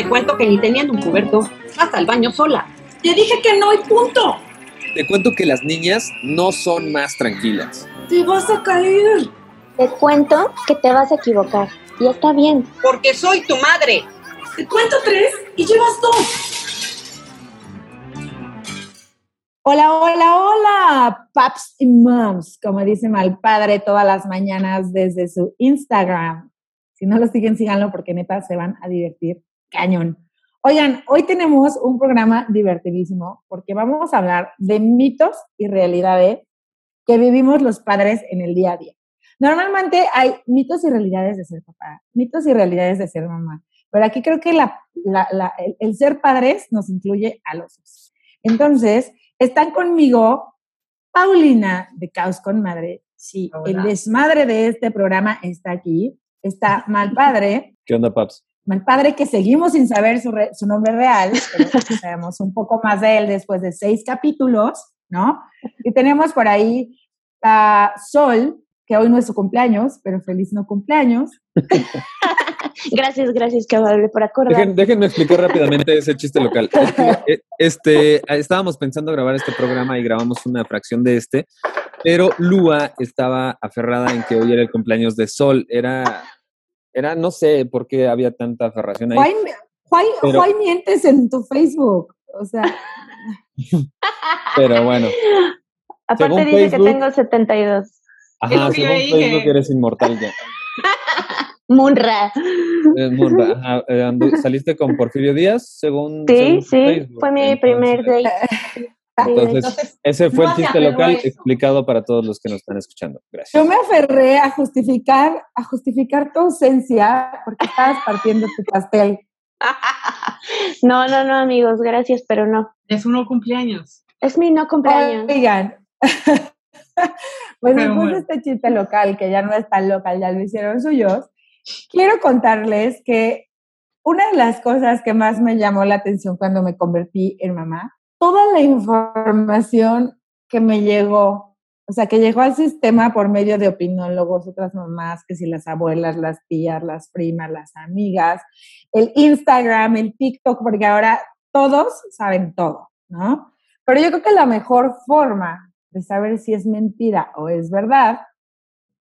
Te cuento que ni teniendo un cubierto, hasta el baño sola. Te dije que no y punto. Te cuento que las niñas no son más tranquilas. Te vas a caer. Te cuento que te vas a equivocar. Y está bien. Porque soy tu madre. Te cuento tres y llevas dos. Hola, hola, hola, paps y moms, como dice mal padre todas las mañanas desde su Instagram. Si no lo siguen, síganlo porque neta se van a divertir cañón. Oigan, hoy tenemos un programa divertidísimo porque vamos a hablar de mitos y realidades que vivimos los padres en el día a día. Normalmente hay mitos y realidades de ser papá, mitos y realidades de ser mamá, pero aquí creo que la, la, el, el, ser padres nos incluye a los dos. Entonces, están conmigo Paulina de Caos con Madre. Sí, Hola. el desmadre de este programa está aquí. Está Mal Padre. ¿Qué onda, Paps? Mal Padre que seguimos sin saber su, re, su nombre real, pero sabemos un poco más de él después de seis capítulos, ¿no? Y tenemos por ahí a Sol, que hoy no es su cumpleaños, pero feliz no cumpleaños. gracias, gracias, que amable por acordar. Dejen, déjenme explicar rápidamente ese chiste local. Este, estábamos pensando grabar este programa y grabamos una fracción de este, pero Lua estaba aferrada en que hoy era el cumpleaños de Sol. Era, era no sé por qué había tanta aferración ahí. Why, why, pero, why mientes en tu Facebook? O sea. pero bueno. Aparte dice Facebook, que tengo 72. Ajá, según Facebook eres inmortal ya. Munra. Eh, Munra, ajá. Eh, ¿Saliste con Porfirio Díaz, según Sí, según sí, Facebook? fue mi Entonces, primer date. Entonces, Entonces, ese fue no el chiste local eso. explicado para todos los que nos están escuchando. Yo Gracias. me aferré a justificar, a justificar tu ausencia porque estabas partiendo tu pastel. No, no, no, amigos, gracias, pero no. Es uno cumpleaños. Es mi no cumpleaños. Oigan, pues después bueno. de este chiste local, que ya no es tan local, ya lo hicieron suyos, quiero contarles que una de las cosas que más me llamó la atención cuando me convertí en mamá, toda la información que me llegó, o sea, que llegó al sistema por medio de opinólogos, otras mamás, que si las abuelas, las tías, las primas, las amigas, el Instagram, el TikTok, porque ahora todos saben todo, ¿no? Pero yo creo que la mejor forma de saber si es mentira o es verdad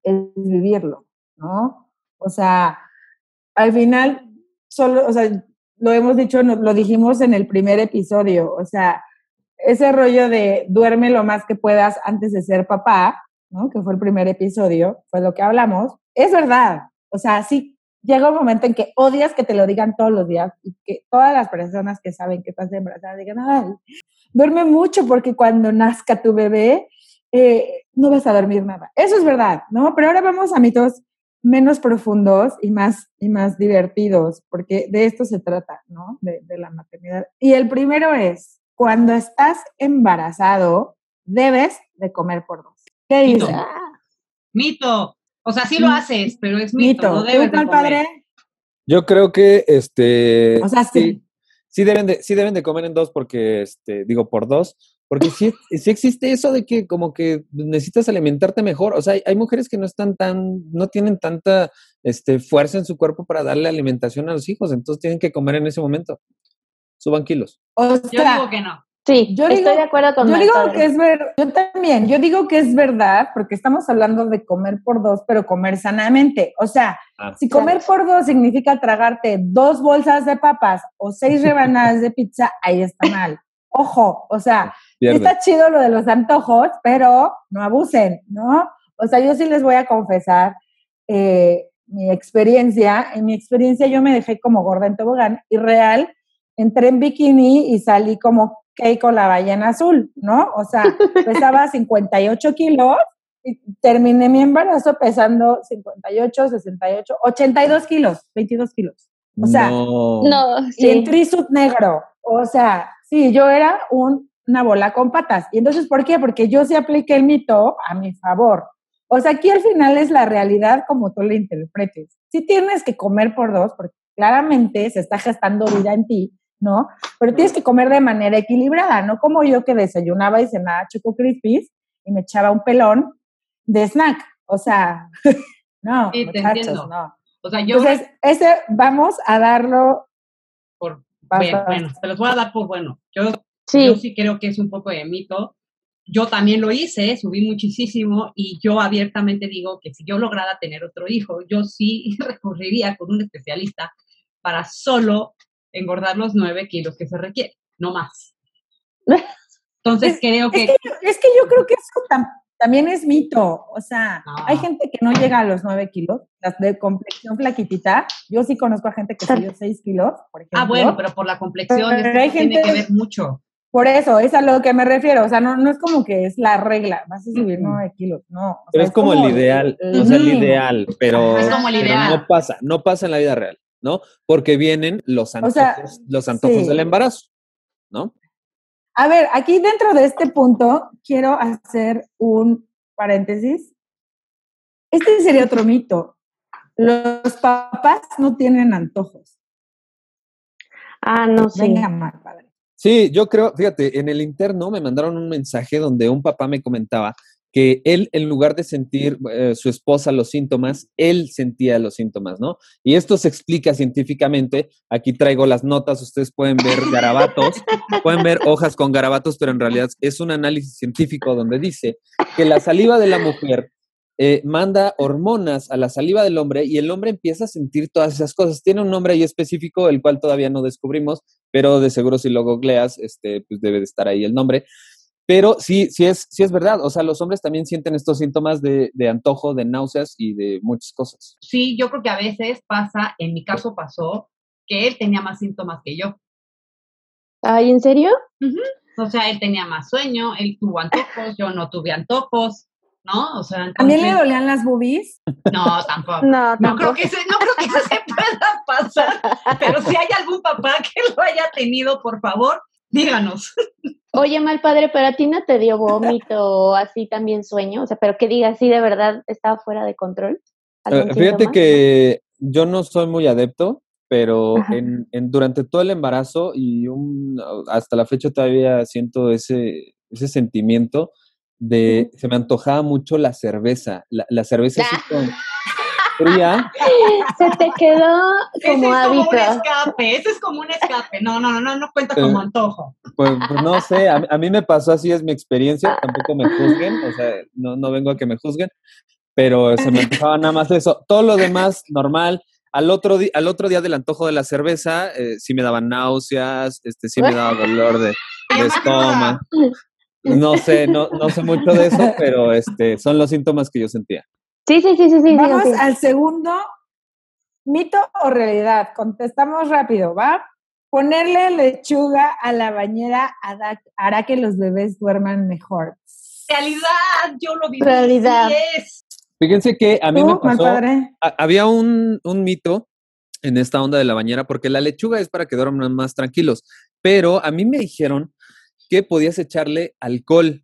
es vivirlo, ¿no? O sea, al final, solo, o sea, lo hemos dicho, lo dijimos en el primer episodio, o sea, ese rollo de duerme lo más que puedas antes de ser papá, ¿no? Que fue el primer episodio, fue lo que hablamos, es verdad. O sea, sí llega un momento en que odias que te lo digan todos los días y que todas las personas que saben que estás embarazada digan, ay, duerme mucho porque cuando nazca tu bebé eh, no vas a dormir nada. Eso es verdad, ¿no? Pero ahora vamos a mitos menos profundos y más, y más divertidos, porque de esto se trata, ¿no? De, de la maternidad. Y el primero es, cuando estás embarazado, debes de comer por dos. ¿Qué Mito. dices? Ah, Mito. O sea, sí lo Mm. haces, pero es mito. Mito. No ¿Tú, debes de comer. padre? Yo creo que este O sea, sí. sí deben de, sí deben de comer en dos porque, este, digo, por dos, porque sí, sí existe eso de que como que necesitas alimentarte mejor. O sea, hay, hay mujeres que no están tan, no tienen tanta este, fuerza en su cuerpo para darle alimentación a los hijos, entonces tienen que comer en ese momento. Suban kilos. O Yo digo que no. Sí, Yo estoy digo- de acuerdo con Yo digo que es ver, yo también, yo digo que es verdad, porque estamos hablando de comer por dos, pero comer sanamente. O sea, Ah. si comer por dos significa tragarte dos bolsas de papas o seis rebanadas de pizza, ahí está mal. Ojo, o sea, Pierde. está chido lo de los antojos, pero no abusen, ¿no? O sea, yo sí les voy a confesar eh, mi experiencia. En mi experiencia yo me dejé como gorda en tobogán y real, entré en bikini y salí como cake con la ballena azul, ¿no? O sea, pesaba 58 kilos y terminé mi embarazo pesando 58, 68, 82 kilos, 22 kilos. O sea, no. No, y en trisuit negro. O sea, sí, yo era un- una bola con patas. Y entonces, ¿por qué? Porque yo sí apliqué el mito a mi favor. O sea, aquí al final es la realidad como tú la interpretes. Sí tienes que comer por dos, porque claramente se está gestando vida en ti, ¿no? Pero tienes que comer de manera equilibrada, no como yo que desayunaba y cenaba Choco Crispies y me echaba un pelón de snack. O sea, no, Sí, te muchachos, entiendo. no. O sea, yo Entonces, ese vamos a darlo por bueno, te los voy a dar por bueno. Yo, Sí, yo sí creo que es un poco de mito. Yo también lo hice, subí muchísimo y yo abiertamente digo que si yo lograra tener otro hijo, yo sí recurriría con un especialista para solo engordar los nueve kilos que se requiere, no más. Entonces creo Es que, yo- es que yo creo que eso tam- también es mito. O sea, hay gente que no llega a los 9 kilos, las de complexión flaquitita. Yo sí conozco a gente que subió 6 kilos, por ejemplo. ah, bueno, pero por la complexión Pero hay eso tiene gente- que ver mucho. Por eso, es a lo que me refiero. O sea, no, no es como que es la regla, vas a subir Ujú. 9 kilos. No. o Pero sea, es como el ideal, o sea, el ideal, pero, Es como el pero ideal. no pasa, no pasa en la vida real, ¿no? Porque vienen los antojos, sea, los antojos sí. del embarazo, ¿no? A ver, aquí dentro de este punto quiero hacer un paréntesis. Este sería otro mito. Los papás no tienen antojos. ah, no, sí. Venga, mal padre. Sí, yo creo, fíjate, en el interno me mandaron un mensaje donde un papá me comentaba que él, en lugar de sentir eh, su esposa los síntomas, él sentía los síntomas, ¿no? Y esto se explica científicamente. Aquí traigo las notas, ustedes pueden ver garabatos, pueden ver hojas con garabatos, pero en realidad es un análisis científico donde dice que la saliva de la mujer eh, manda hormonas a la saliva del hombre y el hombre empieza a sentir todas esas cosas. Tiene un nombre ahí específico, el cual todavía no descubrimos, pero de seguro si lo googleas, este, pues debe de estar ahí el nombre. Pero sí, sí es, sí es verdad. O sea, los hombres también sienten estos síntomas de, de antojo, de náuseas y de muchas cosas. Sí, yo creo que a veces pasa, en mi caso pasó, que él tenía más síntomas que yo. Ay, ¿en serio? O sea, él tenía más sueño, él tuvo antojos, yo no tuve antojos, ¿no? O sea, ¿También le entonces- dolían las boobies? No, tampoco. No, No creo tampoco. que se, no creo que eso se pueda pasar, pero si hay algún papá que lo haya tenido, por favor, díganos. Oye, mal padre, pero a ti no te dio vómito así también sueño, o sea, pero que diga, sí, de verdad estaba fuera de control. ¿Algún Eh, Fíjate síntoma? que yo no soy muy adepto, pero en, en- durante todo el embarazo y un, hasta la fecha todavía siento ese, ese sentimiento de, se me antojaba mucho la cerveza, la, la cerveza así Ah. con fría, Se te quedó Ese como es como un escape, ese es como un escape. No, no, no, no, no cuenta Eh, como antojo. pues, pues no sé, a, mí- a mí me pasó así, es mi experiencia, tampoco me juzguen, o sea, no, no vengo a que me juzguen, pero se me antojaba nada más eso. Todo lo demás, normal. Al otro, al otro día del antojo de la cerveza, eh, sí me daban náuseas, este, sí me daba dolor de, de estómago. No sé, no, no sé mucho de eso, pero este, son los síntomas que yo sentía. Sí, sí, sí, sí, sí. Vamos sí. al segundo, mito o realidad. Contestamos rápido, ¿va? Ponerle lechuga a la bañera hará, que los bebés duerman mejor. Realidad, yo lo viví. Realidad. Fíjense que a mí me ¿Tú, mal pasó, había un, un mito en esta onda de la bañera, porque la lechuga es para que duerman más tranquilos, pero a mí me dijeron que podías echarle alcohol,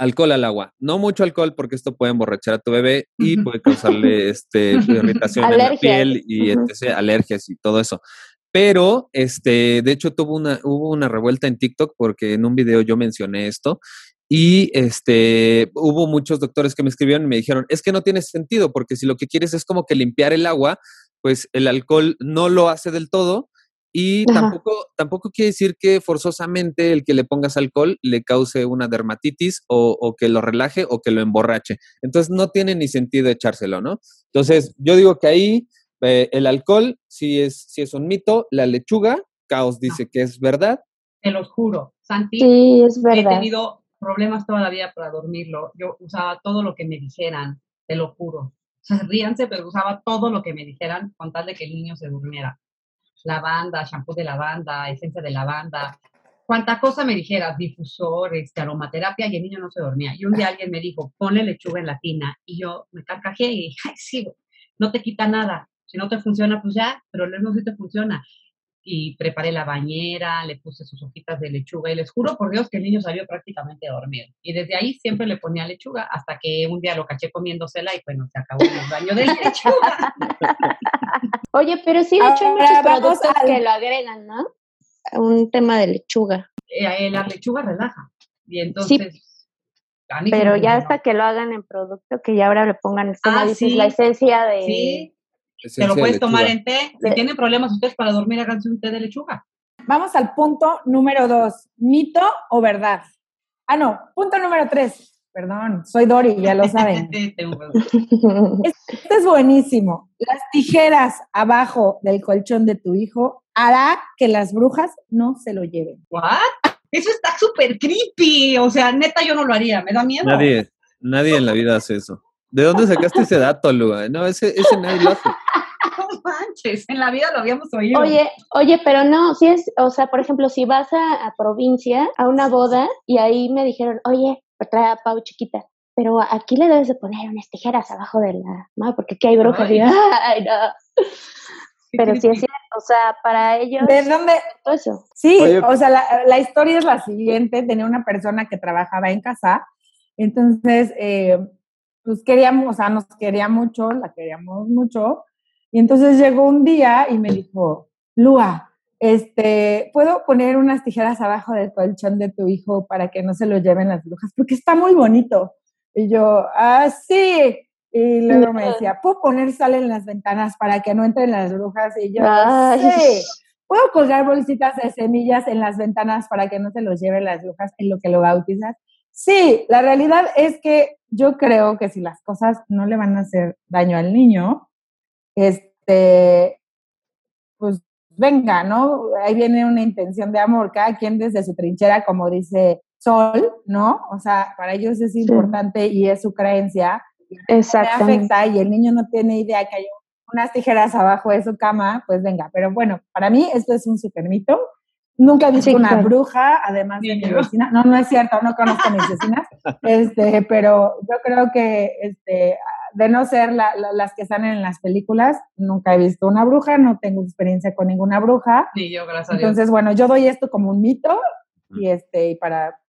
alcohol al agua. No mucho alcohol porque esto puede emborrachar a tu bebé y puede causarle este, irritación en la piel y etc., alergias y todo eso. Pero, este, de hecho, tuvo una, hubo una revuelta en TikTok porque en un video yo mencioné esto y este, hubo muchos doctores que me escribieron y me dijeron, es que no tiene sentido porque si lo que quieres es como que limpiar el agua, pues el alcohol no lo hace del todo y Ajá. tampoco, tampoco quiere decir que forzosamente el que le pongas alcohol le cause una dermatitis o, o que lo relaje o que lo emborrache. Entonces no tiene ni sentido echárselo, ¿no? Entonces yo digo que ahí eh, el alcohol sí es, sí es un mito, la lechuga, Caos dice que es verdad. Te los juro, Santi. Sí, es He verdad. tenido problemas toda la vida para dormirlo. Yo usaba todo lo que me dijeran, te lo juro. O sea, ríanse, pero usaba todo lo que me dijeran con tal de que el niño se durmiera. Lavanda, shampoo de lavanda, esencia de lavanda, cuánta cosa me dijeras, difusor, este, aromaterapia, y el niño no se dormía. Y un día alguien me dijo, ponle lechuga en la tina. Y yo me carcajé y dije, ay, sí, no te quita nada. Si no te funciona, pues ya, pero luego sí te funciona y preparé la bañera, le puse sus hojitas de lechuga y les juro por Dios que el niño salió prácticamente dormido. Y desde ahí siempre le ponía lechuga hasta que un día lo caché comiéndosela y bueno, se acabó el baño de lechuga. Oye, pero sí, de hecho hay muchos productos al- que lo agregan, ¿no? Un tema de lechuga. Eh, la lechuga relaja. Y entonces... sí Pero ya hasta que lo hagan en producto, que ya ahora le pongan, como Ah, dices, sí. la esencia de... Sí, Te lo Esencia de puedes tomar en té. Si De- tienen problemas ustedes para dormir, háganse un té de lechuga. Vamos al punto número dos. ¿Mito o verdad? Ah, no. Punto número tres. Perdón, soy Dori, ya lo saben. Sí. Este es buenísimo. Las tijeras abajo del colchón de tu hijo hará que las brujas no se lo lleven. ¿What? Eso está súper creepy. O sea, neta, yo no lo haría. Me da miedo. Nadie, nadie en la vida hace eso. ¿De dónde sacaste ese dato, Lua? No, ese, ese nadie lo hace. No manches. En la vida lo habíamos oído. Oye, oye, pero no, si es, o sea, por ejemplo, si vas a, a provincia, a una boda, y ahí me dijeron, oye, trae a Pau chiquita, pero aquí le debes de poner unas tijeras abajo de la, no, porque aquí hay brujas, y Ay. no. Pero sí es cierto, o sea, para ellos, ¿De dónde? todo eso. Sí, Oye. o sea, la, la historia es la siguiente. Tenía una persona que trabajaba en casa, entonces, eh, pues queríamos, o sea, nos quería mucho, la queríamos mucho, y entonces llegó un día y me dijo, Lua, este, ¿puedo poner unas tijeras abajo del colchón de tu hijo para que no se lo lleven las brujas? Porque está muy bonito. Y yo, ah, sí. Y luego me decía, ¿puedo poner sal en las ventanas para que no entren las brujas? Y yo, Ay. sí. ¿Puedo colgar bolsitas de semillas en las ventanas para que no se los lleven las brujas en lo que lo bautizas? Sí, la realidad es que yo creo que si las cosas no le van a hacer daño al niño, este, pues venga, ¿no? Ahí viene una intención de amor, cada quien desde su trinchera, como dice Sol, ¿no? O sea, para ellos es importante y es su creencia. Exactamente. afecta y el niño no tiene idea que hay unas tijeras abajo de su cama, pues venga. Pero bueno, para mí esto es un super mito. Nunca he visto Sí, una claro. bruja, además de mi vecina. No, no es cierto, no conozco a mis vecinas. Este, pero yo creo que este, de no ser la- la- las que están en las películas, nunca he visto una bruja, no tengo experiencia con ninguna bruja. Ni yo, gracias a Dios. Entonces, bueno, yo doy esto como un mito y este, y para,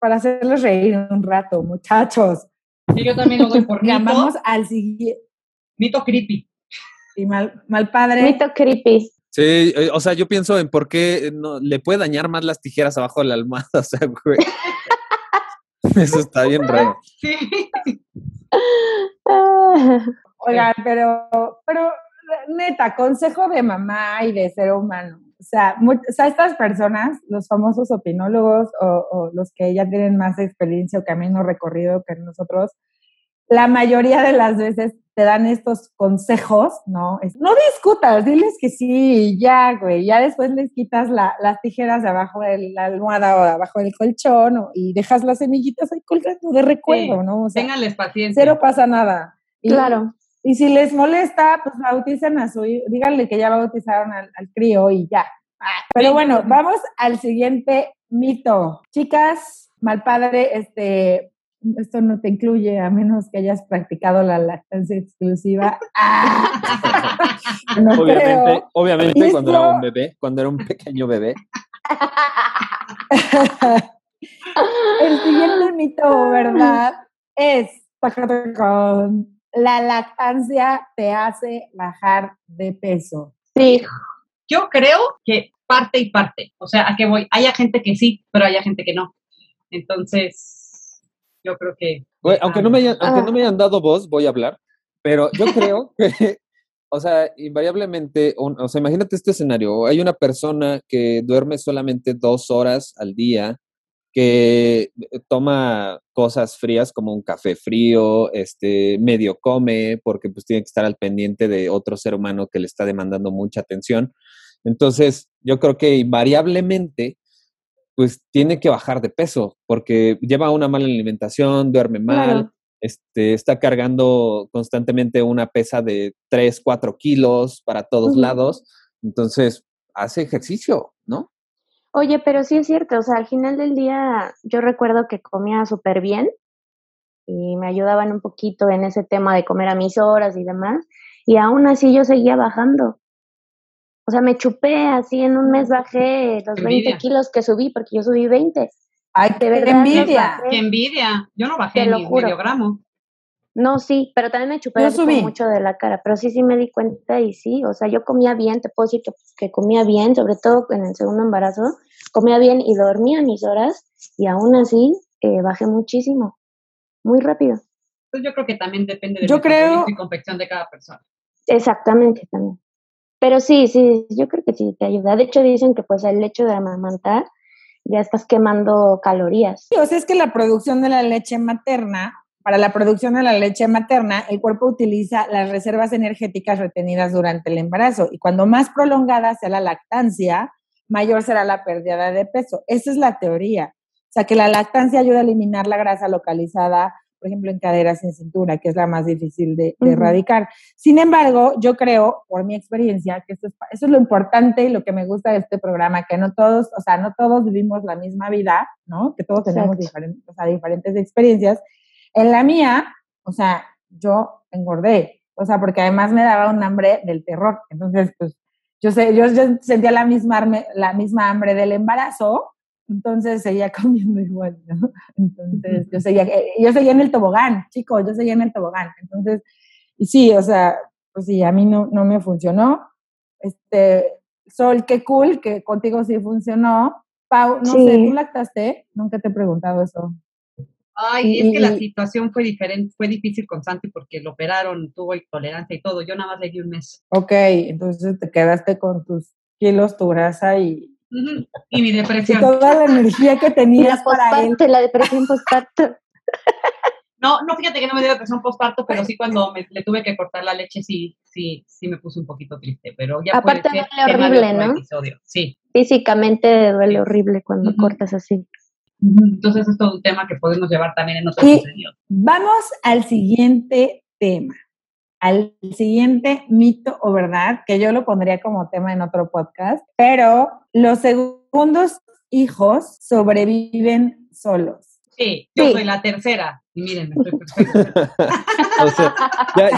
para hacerles reír un rato, muchachos. Sí, yo también lo doy por mito. Llamamos al siguiente. Mito creepy. Y mal, mal padre. Mito creepy. Sí, eh, o sea, yo pienso en por qué no, le puede dañar más las tijeras abajo de la almohada, o sea, güey. Eso está bien raro. Sí. Oigan, pero, pero neta, consejo de mamá y de ser humano. O sea, mu- o sea, estas personas, los famosos opinólogos o, o los que ya tienen más experiencia o camino recorrido que nosotros, la mayoría de las veces te dan estos consejos, ¿no? Es, no discutas, diles que sí, y ya, güey. Ya después les quitas la- las tijeras de abajo de la almohada o de abajo del colchón o- y dejas las semillitas ahí colgando de recuerdo, ¿no? O sea, Ténganles paciencia. cero pasa nada. Y, claro. y si les molesta, pues bauticen a su hijo, díganle que ya bautizaron al, al crío y ya. Pero bueno, vamos al siguiente mito. Chicas, mal padre, este, esto no te incluye a menos que hayas practicado la lactancia exclusiva. ¡Ah! No Obviamente, creo. obviamente cuando era un bebé, cuando era un pequeño bebé. El siguiente mito, ¿verdad? Es tacatacón, la lactancia te hace bajar de peso. Sí, Yo creo que parte y parte. O sea, ¿a qué voy? Hay gente que sí, pero hay gente que no. Entonces, yo creo que... Güey, aunque no me hayan, aunque no me hayan dado voz, voy a hablar. Pero yo creo que, o sea, invariablemente, un- o sea, imagínate este escenario. Hay una persona que duerme solamente dos horas al día, que eh, toma cosas frías como un café frío, este, medio come, porque pues tiene que estar al pendiente de otro ser humano que le está demandando mucha atención. Entonces, yo creo que invariablemente, pues tiene que bajar de peso, porque lleva una mala alimentación, duerme mal, Claro. este, está cargando constantemente una pesa de 3, 4 kilos para todos lados. Entonces, hace ejercicio, ¿no? Oye, pero sí es cierto, o sea, al final del día yo recuerdo que comía súper bien y me ayudaban un poquito en ese tema de comer a mis horas y demás, y aún así yo seguía bajando. O sea, me chupé así en un mes bajé los 20 Envidia. kilos que subí, porque yo subí 20. Ay, De qué verdad, los envidia. ¡Qué envidia! Yo no bajé ni medio gramo. No, sí, pero también me chupé subí. mucho de la cara, pero sí, sí me di cuenta y sí, o sea, yo comía bien, te puedo decir que, que comía bien, sobre todo en el segundo embarazo, comía bien y dormía mis horas y aún así eh, bajé muchísimo, muy rápido. Entonces yo creo que también depende de Yo creo- y confección de cada persona. Exactamente, también. Pero sí, sí, yo creo que sí te ayuda. De hecho, dicen que pues el hecho de amamantar ya estás quemando calorías. Sí, o sea, es que la producción de la leche materna, para la producción de la leche materna, el cuerpo utiliza las reservas energéticas retenidas durante el embarazo y cuando más prolongada sea la lactancia, mayor será la pérdida de peso. Esa es la teoría. O sea, que la lactancia ayuda a eliminar la grasa localizada por ejemplo, en caderas en cintura, que es la más difícil de, erradicar. Sin embargo, yo creo, por mi experiencia, que esto es, eso es lo importante y lo que me gusta de este programa, que no todos, o sea, no todos vivimos la misma vida, ¿no? Que todos tenemos diferentes, o sea, diferentes experiencias. En la mía, o sea, yo engordé, o sea, porque además me daba un hambre del terror. Entonces, pues, yo sé, yo, yo sentía la misma, la misma hambre del embarazo, entonces seguía comiendo igual, ¿no? Entonces yo seguía, eh, yo seguía en el tobogán, chicos, yo seguía en el tobogán. Entonces, y sí, o sea, pues sí, a mí no, no me funcionó. Este, Sol, qué cool, que contigo sí funcionó. Pau, no sé, ¿tú lactaste? Nunca te he preguntado eso. Ay, es que la situación fue diferente, fue difícil con Santi porque lo operaron, tuvo intolerancia y todo. Yo nada más le di un mes. Ok, entonces te quedaste con tus kilos, tu grasa y, y mi depresión. toda la energía que tenías para él. La depresión postparto. No, no, fíjate que no me dio depresión postparto, pero sí cuando me, le tuve que cortar la leche, sí, sí, sí me puse un poquito triste, pero ya Aparte puede ser duele horrible, ¿no? Episodio. Sí. Físicamente duele horrible cuando cortas así. Entonces es todo un tema que podemos llevar también en otro episodio. Vamos al siguiente tema al siguiente mito o verdad, que yo lo pondría como tema en otro podcast, pero los segundos hijos sobreviven solos. Sí, yo soy la tercera. Y miren, estoy perfecta. o sea,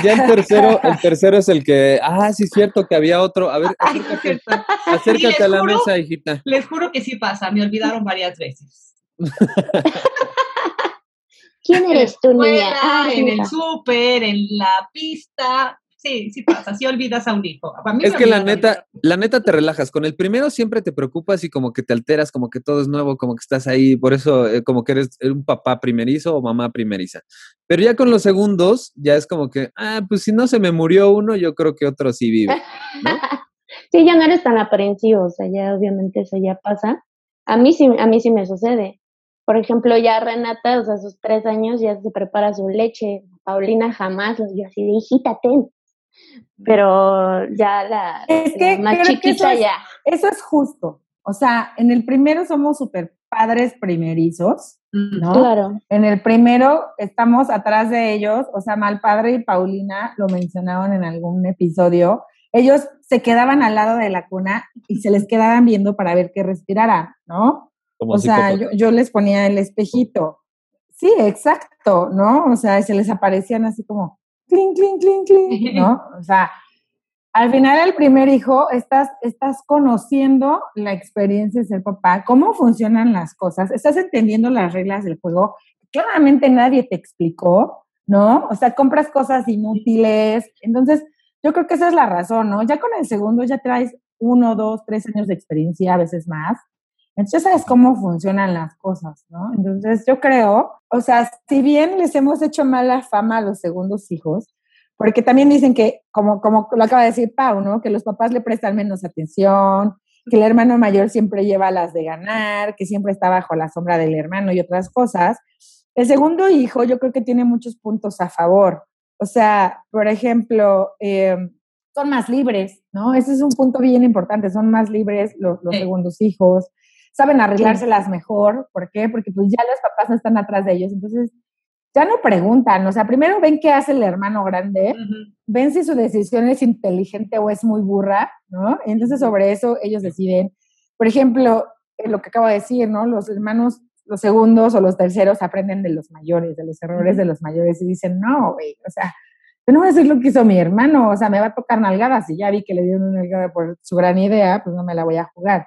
ya, el tercero, el tercero es el que, ah, sí es cierto que había otro. A ver, acércate, acércate a la mesa, hijita. Les juro que sí pasa, me olvidaron varias veces. ¿Quién eres tú, niña? Ah, en el súper, en la pista. Sí, sí pasa, sí olvidas a un hijo. es que la neta, la neta te relajas. Con el primero siempre te preocupas y como que te alteras, como que todo es nuevo, como que estás ahí, por eso eh, como que eres un papá primerizo o mamá primeriza. Pero ya con los segundos, ya es como que, ah, pues si no se me murió uno, yo creo que otro sí vive. sí, ya no eres tan aprensivo, o sea, ya obviamente eso ya pasa. A mí sí, a mí sí me sucede. Por ejemplo, ya Renata, o sea, sus tres años ya se prepara su leche. Paulina jamás, yo así de hijita, ten. Pero ya la, es que más chiquita ya. Eso es justo. O sea, en el primero somos super padres primerizos, mm, ¿no? Claro. En el primero estamos atrás de ellos, o sea, Malpadre y Paulina lo mencionaban en algún episodio. Ellos se quedaban al lado de la cuna y se les quedaban viendo para ver qué respirara, ¿no? O sea, yo, les ponía el espejito. Sí, exacto, ¿no? O sea, se les aparecían así como, clink, clink, clink, clink, ¿no? O sea, al final el primer hijo estás, estás conociendo la experiencia de ser papá, cómo funcionan las cosas, estás entendiendo las reglas del juego, claramente nadie te explicó, ¿no? O sea, compras cosas inútiles. Entonces, yo creo que esa es la razón, ¿no? Ya con el segundo ya traes uno, dos, tres años de experiencia, a veces más. Entonces, sabes cómo funcionan las cosas, ¿no? Entonces, yo creo, o sea, si bien les hemos hecho mala fama a los segundos hijos, porque también dicen que, como, como lo acaba de decir Pau, ¿no? Que los papás le prestan menos atención, que el hermano mayor siempre lleva las de ganar, que siempre está bajo la sombra del hermano y otras cosas. El segundo hijo yo creo que tiene muchos puntos a favor. O sea, por ejemplo, eh, son más libres, ¿no? Ese es un punto bien importante, son más libres los, los segundos hijos saben arreglárselas mejor. ¿Por qué? Porque pues ya los papás no están atrás de ellos. Entonces, ya no preguntan. O sea, primero ven qué hace el hermano grande, ven si su decisión es inteligente o es muy burra, ¿no? Y entonces sobre eso ellos deciden. Por ejemplo, lo que acabo de decir, ¿no? Los hermanos, los segundos o los terceros aprenden de los mayores, de los errores de los mayores y dicen, no, güey, o sea, yo no voy a hacer lo que hizo mi hermano, o sea, me va a tocar nalgada. Si ya vi que le dieron una nalgada por su gran idea, pues no me la voy a jugar.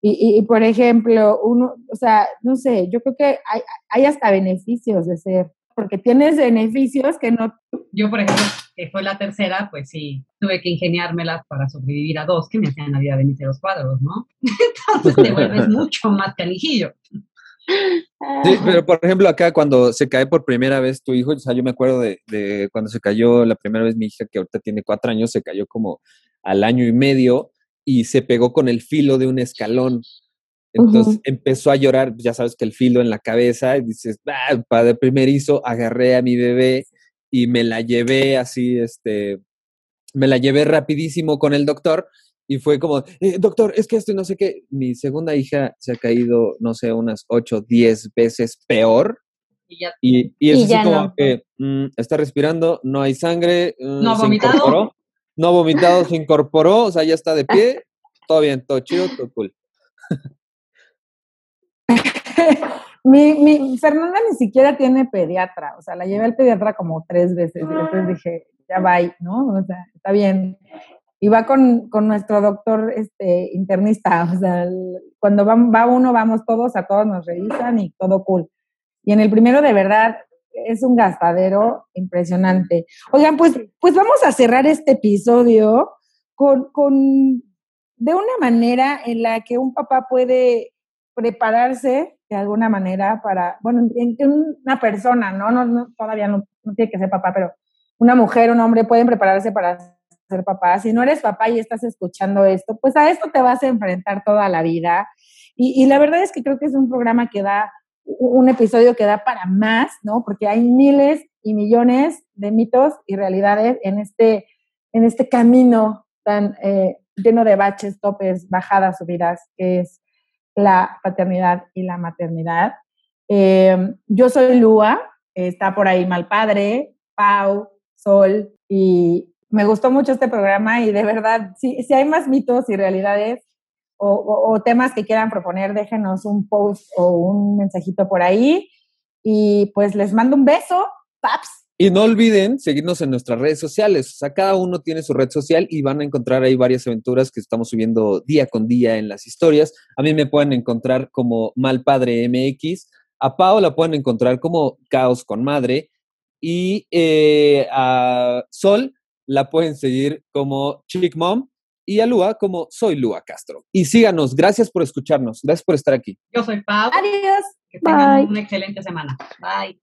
Y, y, por ejemplo, uno, o sea, no sé, yo creo que hay, hay hasta beneficios de ser, porque tienes beneficios que no... Yo, por ejemplo, que fue la tercera, pues sí, tuve que ingeniármelas para sobrevivir a dos que me hacían la vida de mis los cuadros, ¿no? Entonces te vuelves mucho más canijillo. Sí, pero por ejemplo, acá cuando se cae por primera vez tu hijo, o sea, yo me acuerdo de, de cuando se cayó la primera vez mi hija, que ahorita tiene cuatro años, se cayó como al año y medio y se pegó con el filo de un escalón. Entonces empezó a llorar, ya sabes que el filo en la cabeza, y dices, ah, para el primerizo, agarré a mi bebé y me la llevé así, este, me la llevé rapidísimo con el doctor y fue como, "Eh, doctor, es que esto no sé qué. Mi segunda hija se ha caído, no sé, unas 8, 10 veces peor. Y ya Y, y es Y así como no. que mm, está respirando, no hay sangre, mm, No ha se vomitado. incorporó, no ha vomitado, se incorporó, o sea, ya está de pie, todo bien, todo chido, todo cool. mi, mi, Fernanda ni siquiera tiene pediatra, o sea, la llevé al pediatra como tres veces y después dije, ya va, ¿no? O sea, está bien. Y va con, con nuestro doctor este, internista, o sea, el- cuando va, va uno, vamos todos, a todos nos revisan y todo cool. Y en el primero, de verdad, es un gastadero impresionante. Oigan, pues, pues vamos a cerrar este episodio con, con, de una manera en la que un papá puede prepararse de alguna manera para, bueno, en, en una persona, ¿no? No, no todavía no, tiene que ser papá, pero una mujer, un hombre pueden prepararse para ser papá. Si no eres papá y estás escuchando esto, pues a esto te vas a enfrentar toda la vida. Y la verdad es que creo que es un programa que da, un episodio que da para más, ¿no? Porque hay miles y millones de mitos y realidades en este, en este camino tan eh, lleno de baches, topes, bajadas, subidas, que es la paternidad y la maternidad. Eh, yo soy Lua, está por ahí Malpadre, Pau, Sol, y me gustó mucho este programa y de verdad, si, si hay más mitos y realidades o, temas que quieran proponer, déjenos un post o un mensajito por ahí. Y pues les mando un beso, paps. Y no olviden seguirnos en nuestras redes sociales. O sea, cada uno tiene su red social y van a encontrar ahí varias aventuras que estamos subiendo día con día en las historias. A mí me pueden encontrar como Malpadre MX. A Pau la pueden encontrar como Caos con Madre. Y eh, a Sol la pueden seguir como Chick Mom y a Lua como Soy Lua Castro. Y síganos. Gracias por escucharnos. Gracias por estar aquí. Yo soy Pau. Adiós. Que tengan Bye. una excelente semana. Bye.